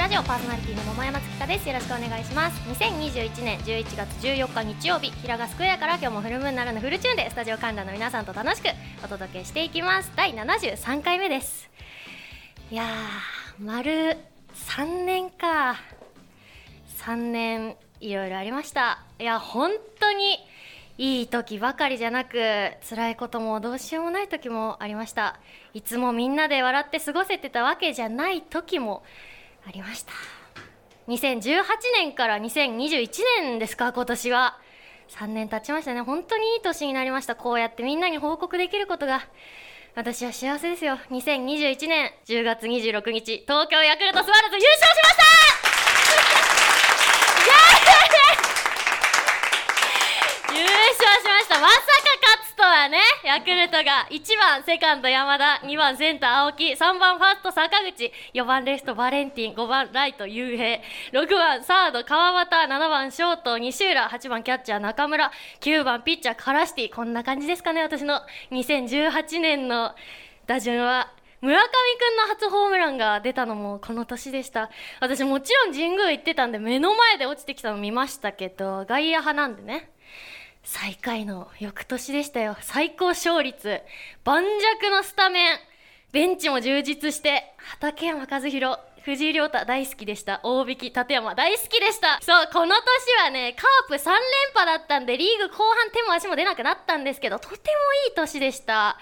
ラジオパーソナリティの桃山月香です。よろしくお願いします。2021年11月14日日曜日平賀スクエアから今日もフルムーンならぬフルチューンでスタジオ観覧の皆さんと楽しくお届けしていきます。第73回目です。いやー丸3年か。3年いろいろありました。いや本当にいい時ばかりじゃなく辛いこともどうしようもない時もありました。いつもみんなで笑って過ごせてたわけじゃない時もありました。2018年から2021年ですか今年は。3年経ちましたね。本当にいい年になりました。こうやってみんなに報告できることが。私は幸せですよ。2021年10月26日東京ヤクルトスワローズ優勝しました。優勝しました。まさヤクルトが1番セカンド山田2番センター青木3番ファースト坂口4番レフトバレンティン5番ライト雄平6番サード川端7番ショート西浦8番キャッチャー中村9番ピッチャーカラシティこんな感じですかね私の2018年の打順は。村上くんの初ホームランが出たのもこの年でした。私もちろん神宮行ってたんで目の前で落ちてきたの見ましたけど外野派なんでね。最下位の翌年でしたよ。最高勝率。盤石のスタメン。ベンチも充実して畠山和弘藤井亮太大好きでした。大引き立山大好きでした。そうこの年はねカープ3連覇だったんでリーグ後半手も足も出なくなったんですけどとてもいい年でした。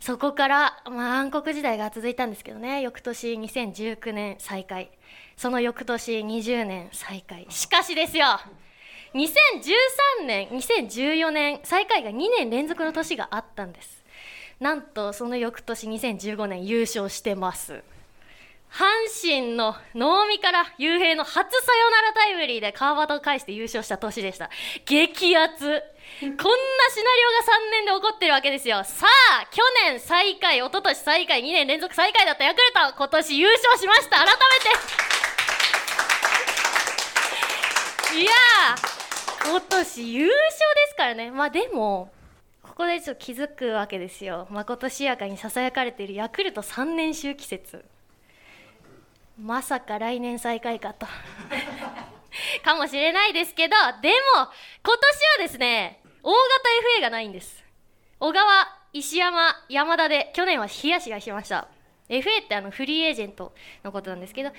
そこからまあ暗黒時代が続いたんですけどね。翌年2019年再開。その翌年20年再開。しかしですよ。2013年2014年最下位が2年連続の年があったんです。なんとその翌年2015年優勝してます。阪神の能見から雄平の初サヨナラタイムリーで川端を返して優勝した年でした。激アツ。こんなシナリオが3年で起こってるわけですよ。さあ去年最下位一昨年最下位2年連続最下位だったヤクルト今年優勝しました。改めて。いやー今年優勝ですからね。まあでもここでちょっと気づくわけですよ。まことしやかにささやかれている。ヤクルト3年周期説まさか来年再開かと。かもしれないですけどでも今年はですね大型 FA がないんです。小川石山山田で去年は冷やしがしました。FA ってあのフリーエージェントのことなんですけど端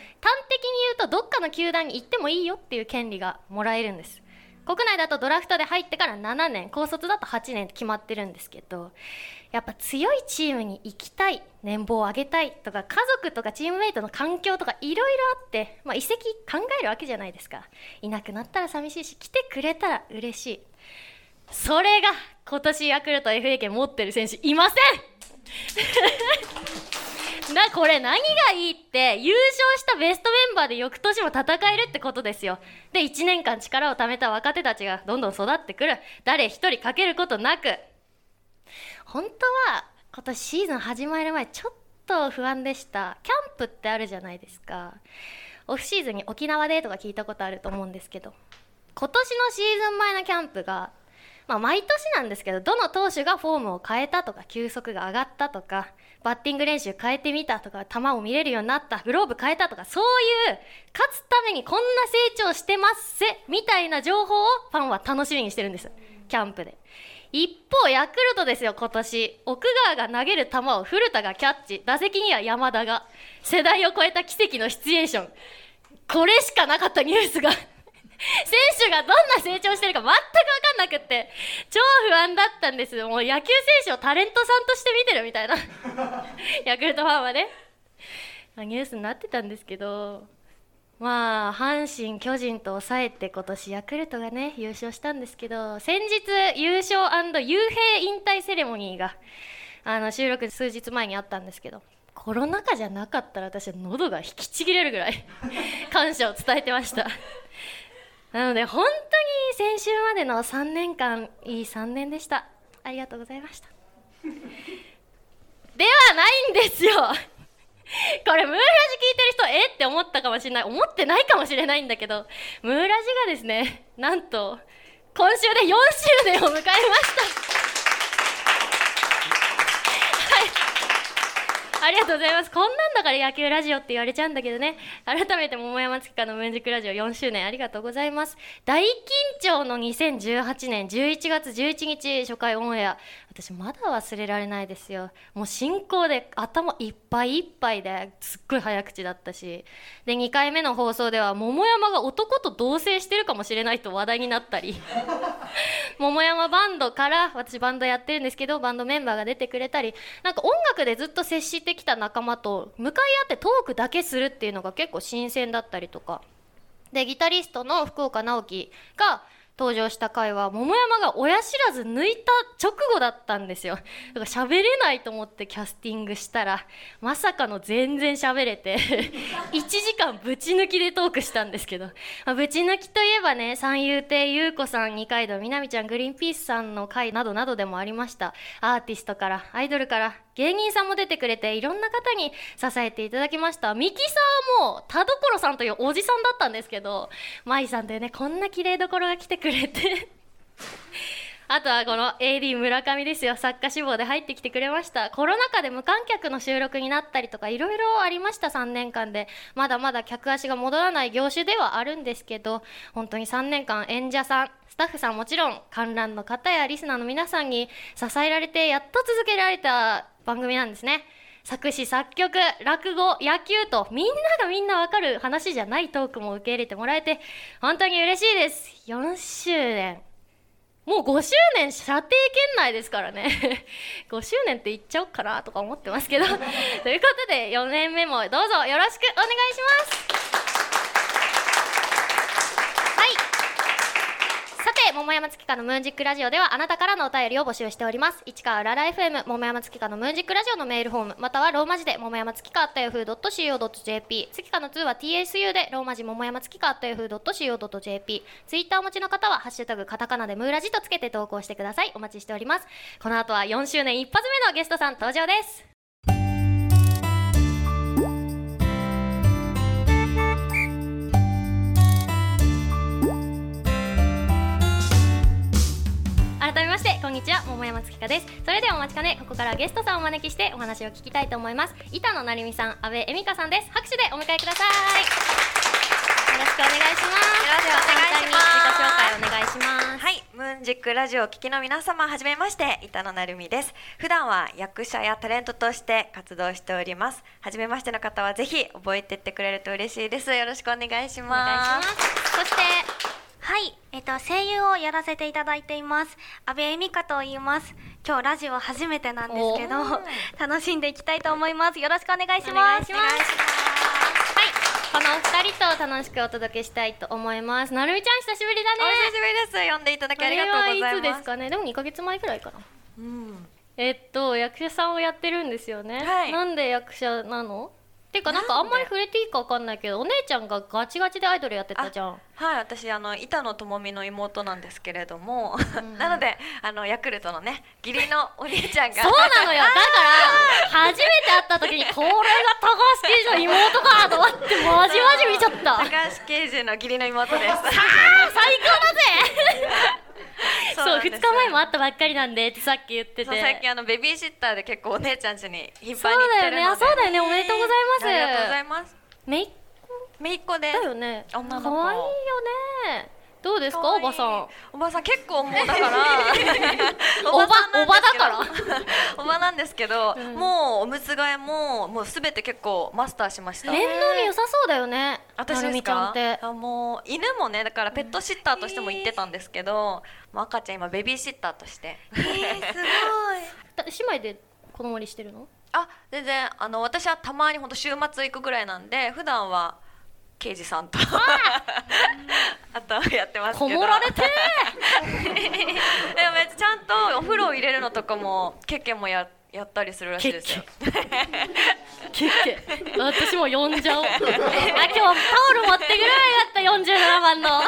的に言うとどっかの球団に行ってもいいよっていう権利がもらえるんです。国内だとドラフトで入ってから7年高卒だと8年って決まってるんですけどやっぱ強いチームに行きたい年俸を上げたいとか家族とかチームメイトの環境とかいろいろあって、まあ、移籍考えるわけじゃないですか。いなくなったら寂しいし来てくれたら嬉しい。それが今年ヤクルト FA 権持ってる選手いません！なこれ何がいいって優勝したベストメンバーで翌年も戦えるってことですよ。で1年間力を貯めた若手たちがどんどん育ってくる。誰一人かけることなく。本当は今年シーズン始まる前ちょっと不安でした。キャンプってあるじゃないですか。オフシーズンに沖縄でとか聞いたことあると思うんですけど。今年のシーズン前のキャンプがまあ、毎年なんですけどどの投手がフォームを変えたとか球速が上がったとかバッティング練習変えてみたとか球を見れるようになったグローブ変えたとかそういう勝つためにこんな成長してますせみたいな情報をファンは楽しみにしてるんです。キャンプで。一方ヤクルトですよ今年。奥川が投げる球を古田がキャッチ。打席には山田が。世代を超えた奇跡のシチュエーション。これしかなかったニュースが。選手がどんな成長してるか全く分かんなくって超不安だったんですもう野球選手をタレントさんとして見てるみたいな。ヤクルトファンはね。ニュースになってたんですけどまあ阪神、巨人と抑えて今年ヤクルトがね優勝したんですけど先日優勝雄平引退セレモニーがあの収録数日前にあったんですけどコロナ禍じゃなかったら私は喉が引きちぎれるぐらい 感謝を伝えてました。なので本当に先週までの3年間いい3年でした。ありがとうございました。ではないんですよ。これムーラジ聞いてる人え？って思ったかもしれない。思ってないかもしれないんだけどムーラジがですねなんと今週で4周年を迎えましたはいありがとうございます。こんなんだから野球ラジオって言われちゃうんだけどね。改めて桃山月花のミュージックラジオ4周年ありがとうございます。大緊張の2018年11月11日初回オンエア。私まだ忘れられないですよ。もう進行で頭いっぱいいっぱいですっごい早口だったし。で2回目の放送では桃山が男と同棲してるかもしれないと話題になったり。桃山バンドから私バンドやってるんですけどバンドメンバーが出てくれたり。なんか音楽でずっと接してきた仲間と向かい合ってトークだけするっていうのが結構新鮮だったりとか。でギタリストの福岡直樹が登場した回は桃山が親知らず抜いた直後だったんですよ。だから喋れないと思ってキャスティングしたらまさかの全然喋れて 1時間ぶち抜きでトークしたんですけど、まあ、ぶち抜きといえばね三遊亭優子さん二階堂みなみちゃんグリーンピースさんの回などなどでもありました。アーティストからアイドルから芸人さんも出てくれていろんな方に支えていただきました。ミキサーも田所さんというおじさんだったんですけど舞さんというね。こんな綺麗どころが来てくれて。あとはこの AD 村上ですよ。作家志望で入ってきてくれました。コロナ禍で無観客の収録になったりとかいろいろありました。3年間で。まだまだ客足が戻らない業種ではあるんですけど本当に3年間演者さんスタッフさんもちろん観覧の方やリスナーの皆さんに支えられてやっと続けられた番組なんですね。作詞作曲落語野球とみんながみんなわかる話じゃないトークも受け入れてもらえて本当に嬉しいです。4周年。もう5周年射程圏内ですからね。5周年って言っちゃおうかなとか思ってますけど。ということで4年目もどうぞよろしくお願いしますはいさて桃山月花のムーンジックラジオではあなたからのお便りを募集しております。市川うらら FM 桃山月花のムーンジックラジオのメールフォームまたはローマ字で桃山月花 yahoo.co.jp 月花の2は TSU でローマ字桃山月花 yahoo.co.jp ツイッターお持ちの方はハッシュタグカタカナでムーラジとつけて投稿してください。お待ちしております。この後は4周年一発目のゲストさん登場です。んにちは桃山月花です。それではお待ちかねここからゲストさんをお招きしてお話を聞きたいと思います。板野成美さん阿部恵美香さんです。拍手でお迎えください。よろしくお願いします。よろしくお願いします。では簡単に自己紹介お願いします。はい、ムーンジックラジオをお聞きの皆様はじめまして板野成美です。普段は役者やタレントとして活動しております。はじめましての方はぜひ覚えてってくれると嬉しいです。よろしくお願いします。そしてはい、えっと声優をやらせていただいています。阿部恵美香と言います。今日ラジオ初めてなんですけど楽しんでいきたいと思います。よろしくお願いしお願ますいします。はい。このお二人と楽しくお届けしたいと思います。なるみちゃん久しぶりだね。お久しぶりです。呼んでいただきありがとうございます。あれはいつですかね。でも2ヶ月前くらいかな。うん。えっと役者さんをやってるんですよね、はい。なんで役者なの？ていうかなんかあんまり触れていいかわかんないけどお姉ちゃんがガチガチでアイドルやってたじゃん。はい、私あの板野友美の妹なんですけれども、ん。なのであのヤクルトのね義理のお兄ちゃんが。そうなのよ。だから初めて会った時にこれが高橋刑事の妹かと思ってマジマジ見ちゃった。高橋刑事の義理の妹です。最高だぜそうなんです2日前も会ったばっかりなんでってさっき言ってて。そう最近あのベビーシッターで結構お姉ちゃん家に頻そう繁に行ってだよね。あるのでそうだよね。おめでとうございます。ありがとうございます。めいっ姪っ子で。だよね。可愛いよねどうですかおばさん。おばさん結構もうだから おばおばだですけど。おばなんですけど、うん。もうおむつ替えももうすべて結構マスターしました。面倒に良さそうだよね私ですか？あもう犬もねだからペットシッターとしても行ってたんですけど、もう赤ちゃん今ベビーシッターとして。えー、すごい。だ姉妹で子供にしてるの？あ全然あの私はたまにほんと週末行くぐらいなんで普段は刑事さんと。あ。とやってますけど。こもられてでも めっちゃちゃんとお風呂を入れるのとかもケッケもややったりするらしいですよ。ケッケ。私も呼んじゃおう。あ今日タオル持ってくればよかった。47番の。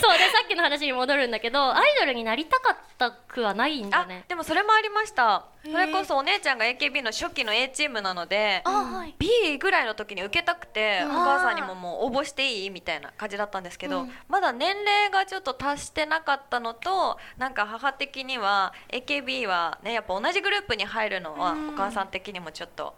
そうでさっきの話に戻るんだけどアイドルになりたかったくはないんだあねでもそれもありました。それこそお姉ちゃんが AKB の初期の A チームなのであはい。B ぐらいの時に受けたくて、うん。お母さんにももう応募していいみたいな感じだったんですけど、うん。まだ年齢がちょっと達してなかったのとなんか母的には AKB はねやっぱ同じぐらいグループに入るのはうんお母さん的にもちょっと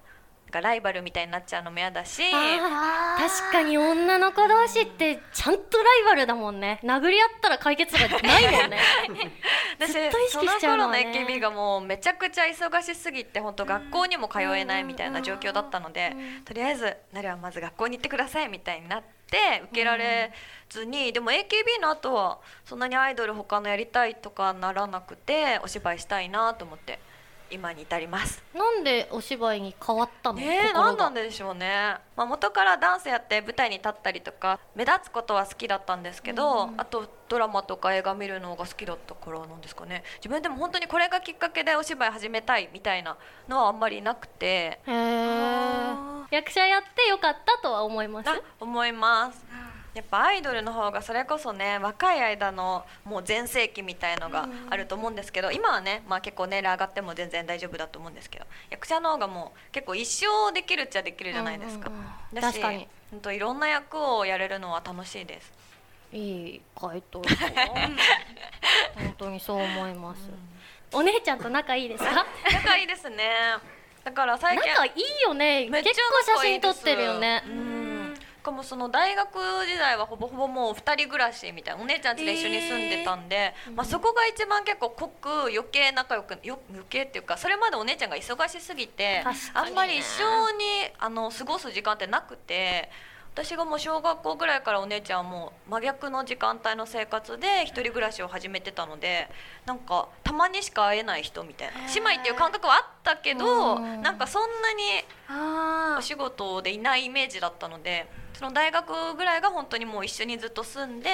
ライバルみたいになっちゃうのも嫌だし確かに女の子同士ってちゃんとライバルだもんね。殴り合ったら解決とかないもんね。私ずっと意識しちゃうのはね。その頃の AKB がもうめちゃくちゃ忙しすぎて本当学校にも通えないみたいな状況だったのでとりあえず「なるはまず学校に行ってください」みたいになって受けられずにでも AKB の後はそんなにアイドル他のやりたいとかならなくてお芝居したいなと思って今に至ります。なんでお芝居に変わったの、ね何なんでしょうね、まあ、元からダンスやって舞台に立ったりとか目立つことは好きだったんですけど、あとドラマとか映画見るのが好きだったからなんですかね。自分でも本当にこれがきっかけでお芝居始めたいみたいなのはあんまりなくて。役者やってよかったとは思います？な思いますやっぱアイドルの方がそれこそね若い間のもう全盛期みたいのがあると思うんですけど、今はね、まあ、結構年齢上がっても全然大丈夫だと思うんですけど役者の方がもう結構一生できるっちゃできるじゃないですか、うんうんうん。だし確かに。いろんな役をやれるのは楽しいです。いい回答 本当にそう思います、お姉ちゃんと仲いいですか？仲いいですね。だから最近仲いいよね。結構写真撮ってるよね。うん。しかもその大学時代はほぼほぼもう2人暮らしみたいなお姉ちゃん家で一緒に住んでたんで、まあ、そこが一番結構濃く余計仲良くよ余計っていうかそれまでお姉ちゃんが忙しすぎて、あんまり一緒にあの過ごす時間ってなくて私がもう小学校ぐらいからお姉ちゃんはもう真逆の時間帯の生活で一人暮らしを始めてたのでなんかたまにしか会えない人みたいな姉妹っていう感覚はあったけどうん。なんかそんなにあお仕事でいないイメージだったのでその大学ぐらいが本当にもう一緒にずっと住んで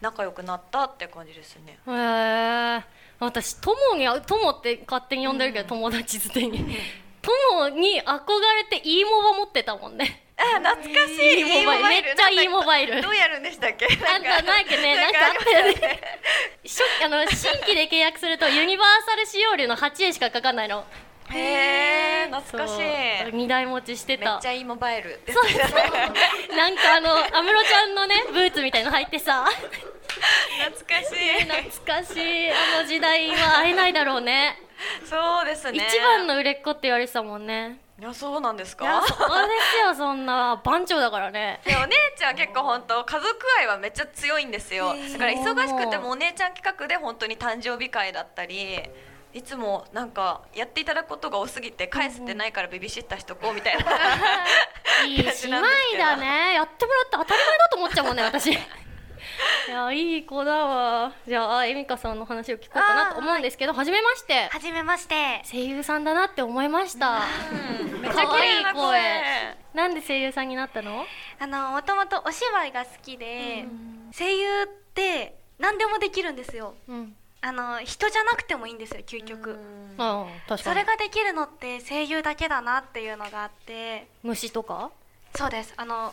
仲良くなったって感じですね。へえ私友に友って勝手に呼んでるけど、友達づてに友に憧れて e モバ持ってたもんね。あ懐かしい。e モバイル。めっちゃ e モバイル。どうやるんでしたっけ？あんたなんかね。なんかあったよね。初あの新規で契約するとユニバーサル使用料の8円しかかかんないのへえ懐かしい。そう。二台持ちしてた。めっちゃいいモバイルそう。そうなんかあの安室ちゃんのねブーツみたいの入ってさ。懐かしい。懐かしい。あの時代は会えないだろうね。そうですね。一番の売れっ子って言われてたもんね。いやそうなんですか？そうですよそんな。番長だからね。お姉ちゃん結構本当家族愛はめっちゃ強いんですよ。だから忙しくてもお姉ちゃん企画で本当に誕生日会だったりいつもなんかやっていただくことが多すぎて返せてないからベビーシッターしとこうみたいな。いい姉妹だね。やってもらって当たり前だと思っちゃうもんね私。いやいい子だわ。じゃあエミカさんの話を聞こうかなと思うんですけど初めまして。はじめまして。声優さんだなって思いました。うん。めっちゃ綺麗な可愛い声。なんで声優さんになったの？あのもともとお芝居が好きで、声優って何でもできるんですよ。うんあの人じゃなくてもいいんですよ究極、それができるのって声優だけだなっていうのがあって。虫とか？そうです。あの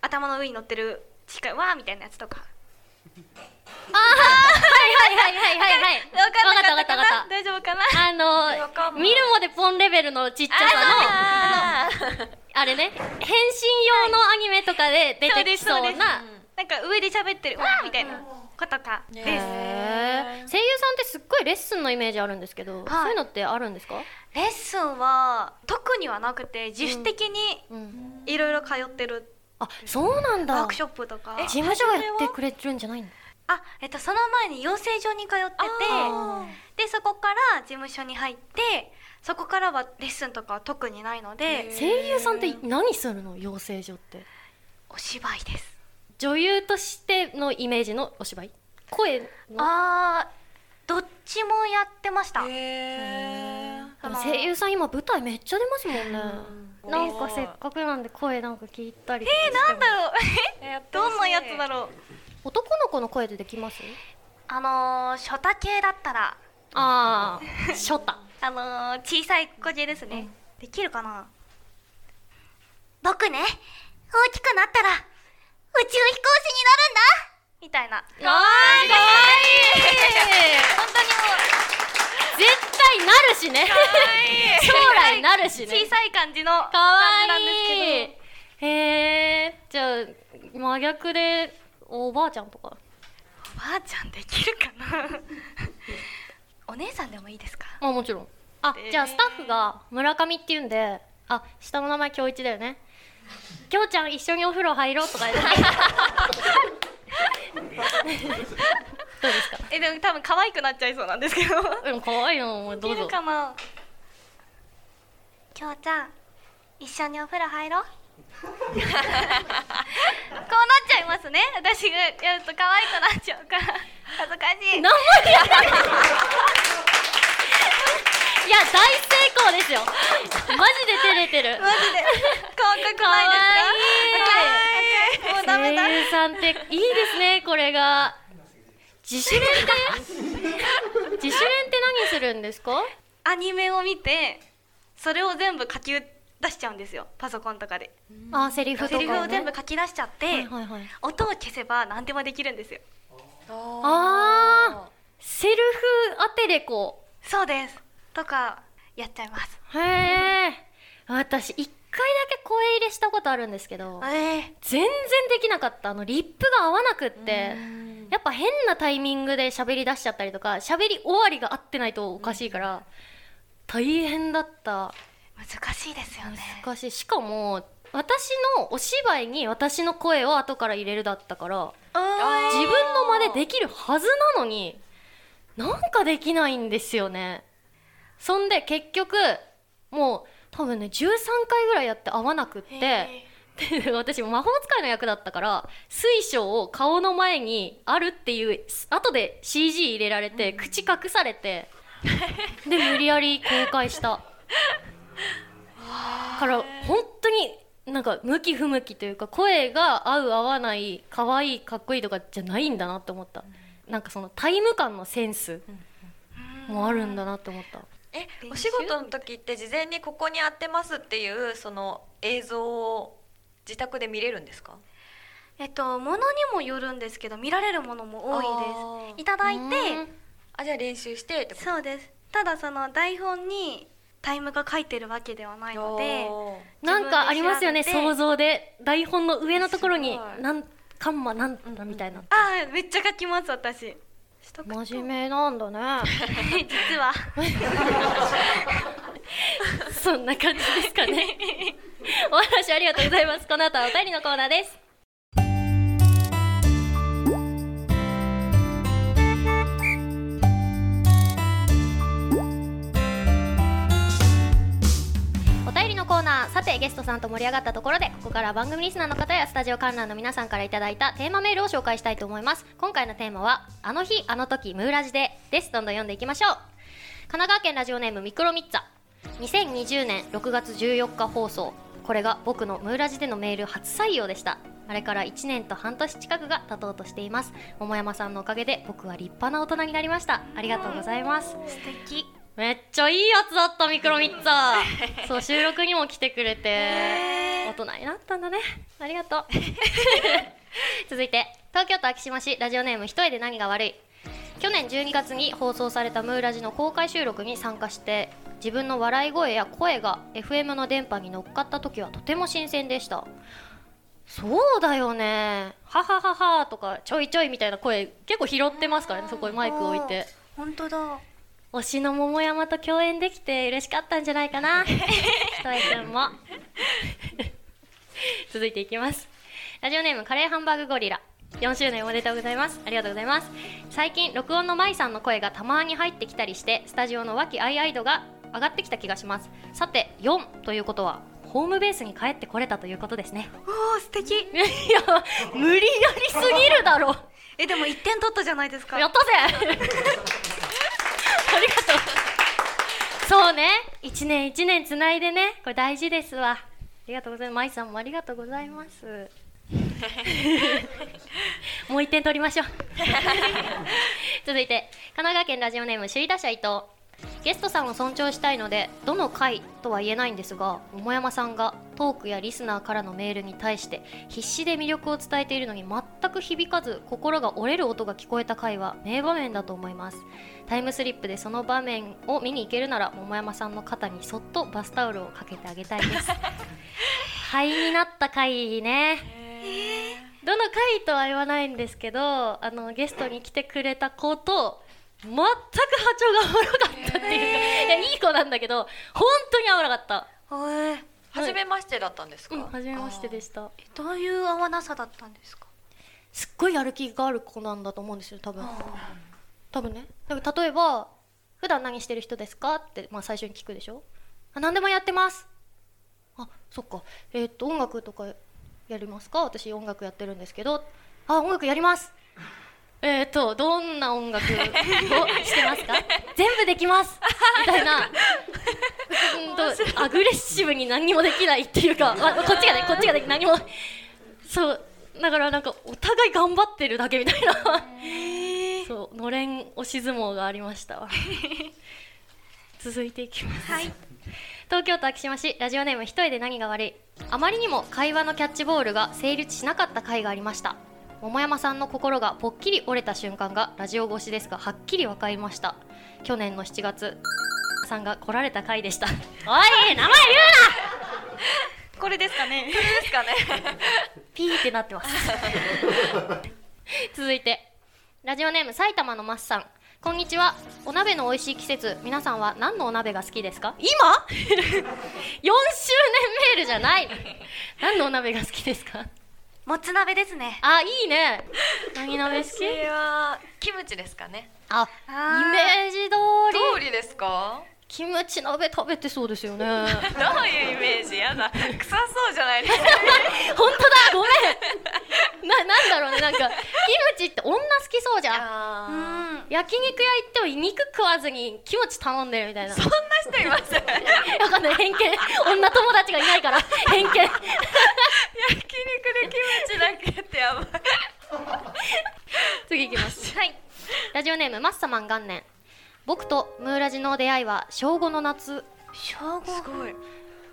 頭の上に乗ってる近いわーみたいなやつとか。ああはいはいはいはいはいはい。わかったかな？わかったわかった。大丈夫かな？あの見るもでポンレベルのちっちゃさの。ああれね変身用のアニメとかで出てきそうななんか上で喋ってるわーみたいなことかです、へー声優さんってすっごいレッスンのイメージあるんですけど、はい。そういうのってあるんですか、レッスンは特にはなくて自主的にうん、いろいろ通ってる。あそうなんだ。ワークショップとか。事務所がやってくれてるんじゃないの？あえっとその前に養成所に通っててあでそこから事務所に入ってそこからはレッスンとかは特にないので声優さんって何するの？養成所って。お芝居です女優としてのイメージのお芝居？声の？あーどっちもやってました。声優さん今舞台めっちゃ出ますもんね、うん。なんかせっかくなんで声なんか聞いたり。えー、なんだろう。どんなやつだろう。男の子の声でできます？あのー、初太系だったら。ああショタあのー、小さい子系ですね、できるかな？僕ね大きくなったら宇宙飛行士になるんだ！みたいな。かわいい。本当にも絶対なるしね。将来なるしうね。小さい感じのかわ感じなんですけど。いい。へえじゃあ真逆でおばあちゃんとか。おばあちゃんできるかな？お姉さんでもいいですか？あもちろん。あじゃあスタッフが村上って言うんであ下の名前京一だよねきょうちゃん一緒にお風呂入ろうとか言って。どうですか？えでも多分可愛くなっちゃいそうなんですけど。うん可愛いのもうどいうけぞ。るかなきょうちゃん一緒にお風呂入ろう。こうなっちゃいますね。私がやると可愛くなっちゃうから。恥ずかしい。何も言えないいや大成功ですよ。マジで照れてる。マジで可愛くない。ですかもうダメだ声優さんっていいですねこれが。自主練って？自主練って何するんですか？アニメを見てそれを全部書き出しちゃうんですよ。パソコンとかで。あセリフとか、ね、セリフを全部書き出しちゃって、はいはいはい。音を消せば何でもできるんですよ。あーセルフアテレコ。そうですとかやっちゃいます。へえ私一回だけ声入れしたことあるんですけどええ全然できなかった。あのリップが合わなくってやっぱ変なタイミングで喋り出しちゃったりとか喋り終わりが合ってないとおかしいから大変だった。難しいですよね。難しい。しかも私のお芝居に私の声を後から入れるだったからあ自分の間でできるはずなのになんかできないんですよねそんで結局もう多分ね13回ぐらいやって合わなくってで私魔法使いの役だったから水晶を顔の前にあるっていう後で CG 入れられて口隠されて で無理やり公開した。から本当になんか向き不向きというか声が合う合わない可愛いかっこいいとかじゃないんだなって思った。なんかそのタイム感のセンスもあるんだなって思ったえお仕事の時って事前にここに合ってますっていうその映像を自宅で見れるんですか？えっとものにもよるんですけど見られるものも多いです。いただいてあじゃあ練習してってこと？そうです。ただその台本にタイムが書いてるわけではないのでなんかありますよね想像で。台本の上のところにすごい。なんカンマなんだみたいな。ああめっちゃ書きます私しとくと真面目なんだね。実は。そんな感じですかね。お話ありがとうございます。この後はお便りのコーナーですコーナー。さてゲストさんと盛り上がったところでここから番組リスナーの方やスタジオ観覧の皆さんからいただいたテーマメールを紹介したいと思います。今回のテーマはあの日あの時ムーラジでですどんどん読んでいきましょう。神奈川県ラジオネームミクロミッツァ。2020年6月14日放送。これが僕のムーラジでのメール初採用でした。あれから1年と半年近くが経とうとしています。桃山さんのおかげで僕は立派な大人になりました。ありがとうございます。素敵。めっちゃいいやつだったミクロミッツァ そう収録にも来てくれて。大人になったんだね。ありがとう。続いて東京都昭島市。ラジオネーム一重で何が悪い。去年12月に放送されたムーラジの公開収録に参加して自分の笑い声や声が FM の電波に乗っかった時はとても新鮮でした。そうだよね。ははははとかちょいちょいみたいな声結構拾ってますからねそこにマイク置いて。本当だ推しの桃山と共演できて嬉しかったんじゃないかな。ひとえくんも。続いていきます。ラジオネームカレーハンバーグゴリラ。4周年おめでとうございます。ありがとうございます。最近録音の舞さんの声がたまに入ってきたりしてスタジオの和気あいあい度が上がってきた気がします。さて4ということはホームベースに帰ってこれたということですね。おお素敵。いや無理やりすぎるだろ。えでも一点取ったじゃないですか。やったぜ。ありがとうそうね。一年一年つないでね。これ大事ですわ。ありがとうございます。舞さんもありがとうございます。もう一点取りましょう。続いて神奈川県ラジオネーム首位打者伊藤ゲストさんを尊重したいのでどの回とは言えないんですが桃山さんがトークやリスナーからのメールに対して必死で魅力を伝えているのに全く響かず心が折れる音が聞こえた回は名場面だと思います。タイムスリップでその場面を見に行けるなら桃山さんの肩にそっとバスタオルをかけてあげたいです。灰になった回ね。どの回とは言わないんですけどあのゲストに来てくれた子と全く波長が合わなかったっていうかいやいい子なんだけど本当に合わなかった。初めましてだったんですか、うん初めましてでした。どういう合わなさだったんですか？すっごいやる気がある子なんだと思うんですよ多分。多分ね。だから例えば「普段何してる人ですか?」って、まあ、最初に聞くでしょ？あ何でもやってます。あそっか。えーっと音楽とかやりますか？私音楽やってるんですけど。あ音楽やりますえーっとどんな音楽をしてますか？全部できます。みたいな。うんとアグレッシブに何にもできないっていうか、まあ、こっちがねこっちがね何も。そう。だからなんかお互い頑張ってるだけみたいな。そう。のれん押し相撲がありましたわ。続いていきます、はい。東京都昭島市ラジオネーム一重で何が悪い。あまりにも会話のキャッチボールが成立しなかった回がありました桃山さんの心がぽっきり折れた瞬間がラジオ越しですがはっきり分かりました。去年の7月さんが来られた回でした。おい名前言うな！これですかね。ですかね。ピーってなってます。続いてラジオネーム埼玉のマッさん。こんにちは。お鍋の美味しい季節皆さんは何のお鍋が好きですか？今 ?4 周年メールじゃない。何のお鍋が好きですか？もつ鍋ですね。あいいね。何鍋好き？これはキムチですかね。あイメージ通り。通りですか？キムチ鍋食べてそうですよね。どういうイメージやだ。臭そうじゃないですか？本当だ。ごめん。ななんだろうね。なんかキムチって女好きそうじゃん。あー。うん焼肉屋行っても肉食わずにキムチ頼んでるみたいな。そんな人います？わかんない。偏見。女友達がいないから。偏見。焼肉でキムチだけってやばい次いきます。はい。ラジオネームマッサマン元年。僕とムーラジの出会いは小5の夏。小五すごい。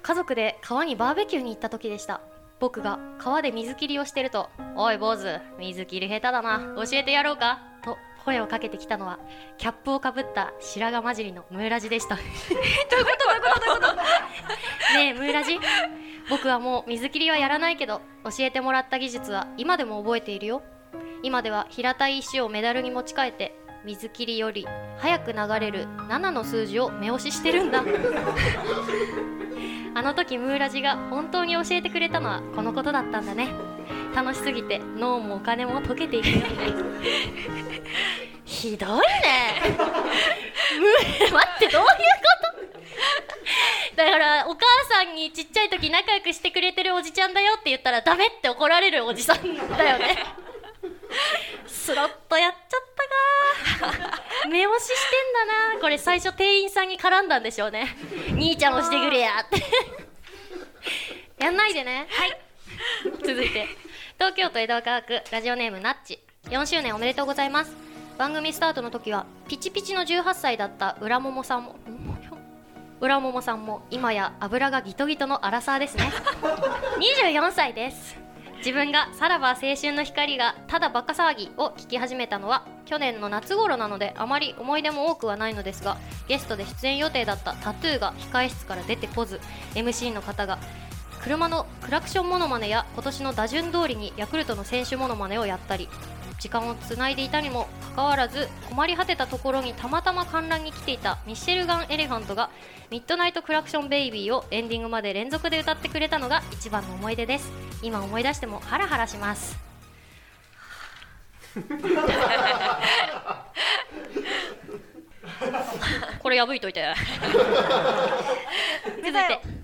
家族で川にバーベキューに行った時でした。僕が川で水切りをしてると「おい坊主水切り下手だな。教えてやろうか」と声をかけてきたのはキャップをかぶった白髪混じりのムーラジでした。どういうことどういうことどういうこと？ねえムーラジ？僕はもう水切りはやらないけど教えてもらった技術は今でも覚えているよ。今では平たい石をメダルに持ち替えて水切りより早く流れる7の数字を目押ししてるんだ。あの時ムーラジが本当に教えてくれたのはこのことだったんだね楽しすぎて脳もお金も溶けていくよ。ね ひどいね。待ってどういうこと？だからお母さんにちっちゃい時仲良くしてくれてるおじちゃんだよって言ったらダメって怒られるおじさんだよね。スロットやっちゃったか目押ししてんだな。これ最初店員さんに絡んだんでしょうね。兄ちゃん押してくれやって。やんないでね。はい。続いて東京都江戸川区ラジオネームナッチ。4周年おめでとうございます。番組スタートの時はピチピチの18歳だった浦桃さんも 浦桃さんも今や油がギトギトのアラサーですね。24歳です。自分がさらば青春の光がただバカ騒ぎを聞き始めたのは去年の夏頃なのであまり思い出も多くはないのですがゲストで出演予定だったタトゥーが控え室から出てこず MC の方が車のクラクションモノマネや今年の打順通りにヤクルトの選手モノマネをやったり時間をつないでいたにもかかわらず困り果てたところにたまたま観覧に来ていたミッシェルガン・エレファントが「ミッドナイト・クラクション・ベイビー」をエンディングまで連続で歌ってくれたのが一番の思い出です。今思い出してもハラハラします。これ破いといて。続いて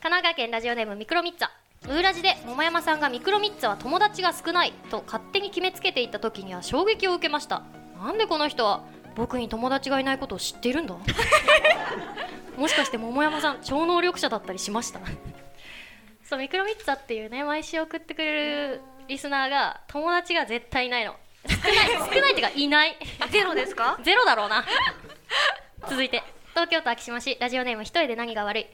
神奈川県ラジオネームミクロミッツァ。ムーラジで桃山さんがミクロミッツァは友達が少ないと勝手に決めつけていた時には衝撃を受けました。なんでこの人は僕に友達がいないことを知っているんだ？もしかして桃山さん超能力者だったりしました？そうミクロミッツァっていうね毎週送ってくれるリスナーが友達が絶対いないの。少ない少ないっていうかいない。ゼロですか？ゼロだろうな。続いて東京都昭島市ラジオネーム一人で何が悪い。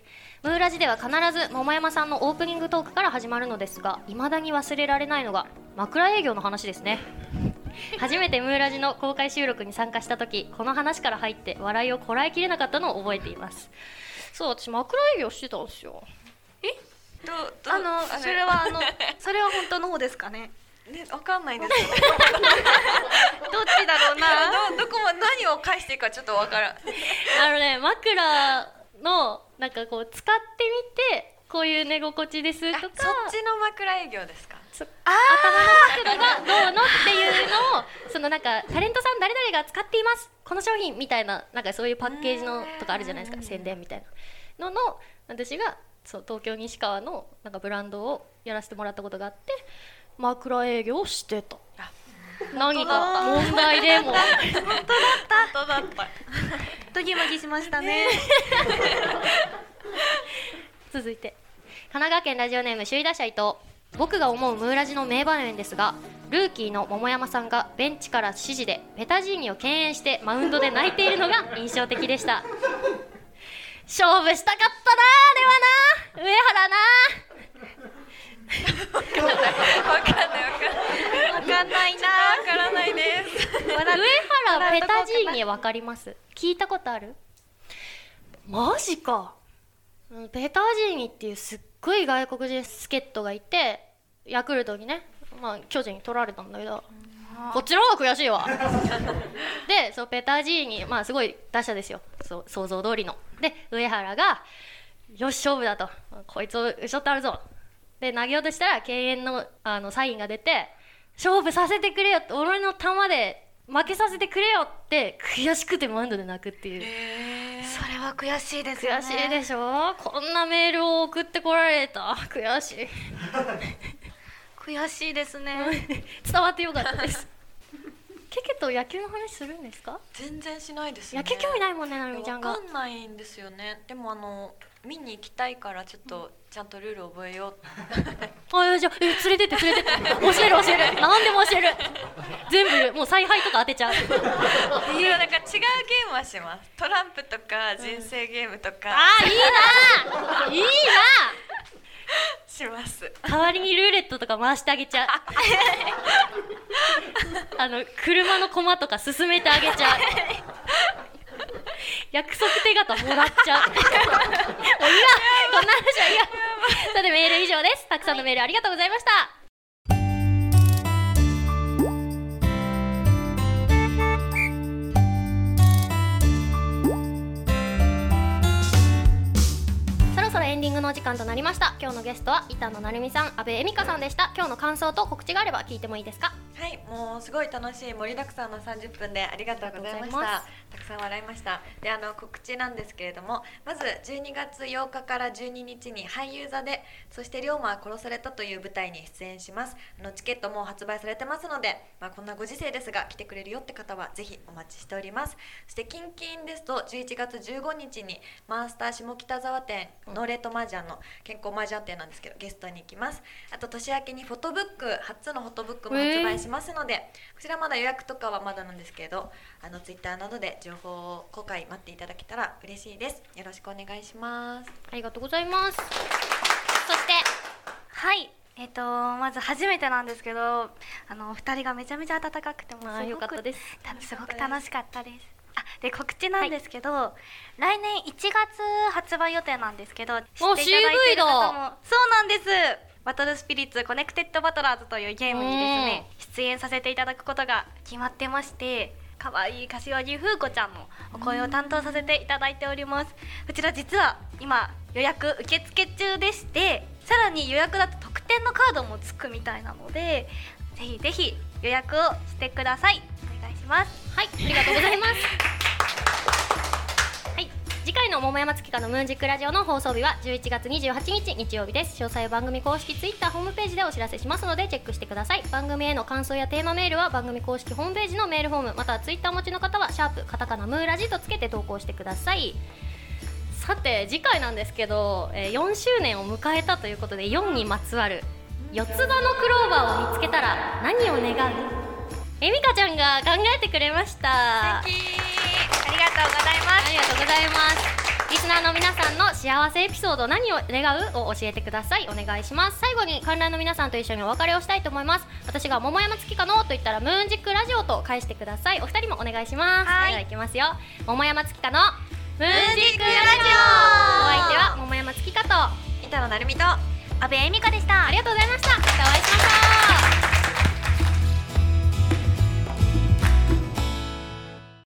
ムーラジでは必ず桃山さんのオープニングトークから始まるのですが未だに忘れられないのが枕営業の話ですね。初めてムーラジの公開収録に参加した時この話から入って笑いをこらえきれなかったのを覚えています。そう私枕営業してたんですよ。どどあのそれはあの それは本当の方ですかね？ねわかんないですよ。どっちだろうな？どどこも何をを返していいかちょっとわからん。あのね枕のなんかこう使ってみてこういう寝心地ですとか。あそっちの枕営業ですか？そ頭の角度がどうのっていうのをそのなんかタレントさん誰々が使っています。この商品みたいななんかそういうパッケージのとかあるじゃないですか。宣伝みたいなのの私がそう東京西川のなんかブランドをやらせてもらったことがあって枕営業をしてた。何か問題でも。本当だった。ドギマギしました。ね。続いて。神奈川県ラジオネーム首位打者伊藤。僕が思うムーラジの名場面ですがルーキーの桃山さんがベンチから指示でペタジーニを敬遠してマウンドで泣いているのが 印象的でした。勝負したかったなあれはな上原なわかんないわかんな。いわかんないなわからないです。上原ペタジーニわかります？聞いたことある？マジか。うんペタジーニっていうすっごい外国人助っ人がいてヤクルトにね、まあ、巨人に取られたんだけどこっちの方が悔しいわ。でそうペタジーニまあすごい打者ですよ。そう想像通りの。で上原がよし勝負だと。こいつを打ち取ってあるぞで投げようとしたら敬遠のあのサインが出て勝負させてくれよって俺の球で負けさせてくれよって悔しくてマウンドで泣くっていう。それは悔しいですよね。悔しいでしょ？こんなメールを送ってこられた？悔しい。悔しいですね。伝わってよかったです。ケケと野球の話するんですか？全然しないですね。野球興味ないもんねなるみちゃんが。わかんないんですよね。でもあの見に行きたいからちょっとちゃんとルール覚えよう。あじゃあえ連れてって連れてって。教える教える何でも教える。全部もう采配とか当てちゃう。いやなんか違うゲームはします。トランプとか人生ゲームとか。あーいいな。いいな。します。代わりにルーレットとか回してあげちゃう。あの車の駒とか進めてあげちゃう。約束手形もらっちゃうもういいわこんな話はいいわさてメール以上です。たくさんのメールありがとうございました、そろそろエンディングのお時間となりました。今日のゲストは板野成美さん阿部恵美香さんでした。今日の感想と告知があれば聞いてもいいですか？はいもうすごい楽しい盛りだくさんの30分でありがとうございました。たくさん笑いました。であの告知なんですけれどもまず12月8日から12日に俳優座でそして龍馬は殺されたという舞台に出演します。あのチケットもう発売されてますので、まあ、こんなご時世ですが来てくれるよって方はぜひお待ちしております。そしてキンキンですと11月15日にマースター下北沢店ノーレート麻雀の健康麻雀店なんですけどゲストに行きます。あと年明けにフォトブック初のフォトブックも発売しますので、こちらまだ予約とかはまだなんですけどあのツイッターなどで情報公開待っていただけたら嬉しいです。よろしくお願いします。ありがとうございます。そしてはい。えっ、とまず初めてなんですけどあのお二人がめちゃめちゃ温かくてもうすごあーよかったです。ごく楽しかったです。あで告知なんですけど、来年1月発売予定なんですけど知っていただいてる方もそうなんですバトルスピリッツコネクテッドバトラーズというゲームにですね出演させていただくことが決まってまして可愛い柏木風子ちゃんのお声を担当させていただいております。こちら実は今予約受付中でしてさらに予約だと特典のカードもつくみたいなのでぜひぜひ予約をしてください。お願いします。はいありがとうございます。は い次回の桃山月花のムーンジックラジオの放送日は11月28日日曜日です。詳細は番組公式ツイッターホームページでお知らせしますのでチェックしてください。番組への感想やテーマメールは番組公式ホームページのメールフォームまたはツイッターお持ちの方はシャープカタカナムーラジとつけて投稿してください。さて次回なんですけど、えー4周年を迎えたということで4にまつわる四つ葉のクローバーを見つけたら何を願う？えみかちゃんが考えてくれました。素敵。ありがとうございます。りがとうございます。リスナーの皆さんの幸せエピソード何を願うを教えてください。お願いします。最後に観覧の皆さんと一緒にお別れをしたいと思います。私が桃山月かのと言ったらムーンジックラジオと返してください。お二人もお願いします。はいではいきますよ桃山月かのムーンジックラジオ。お相手は桃山月かと板野成美と阿部恵美香でした。ありがとうございました。またお会いしましょう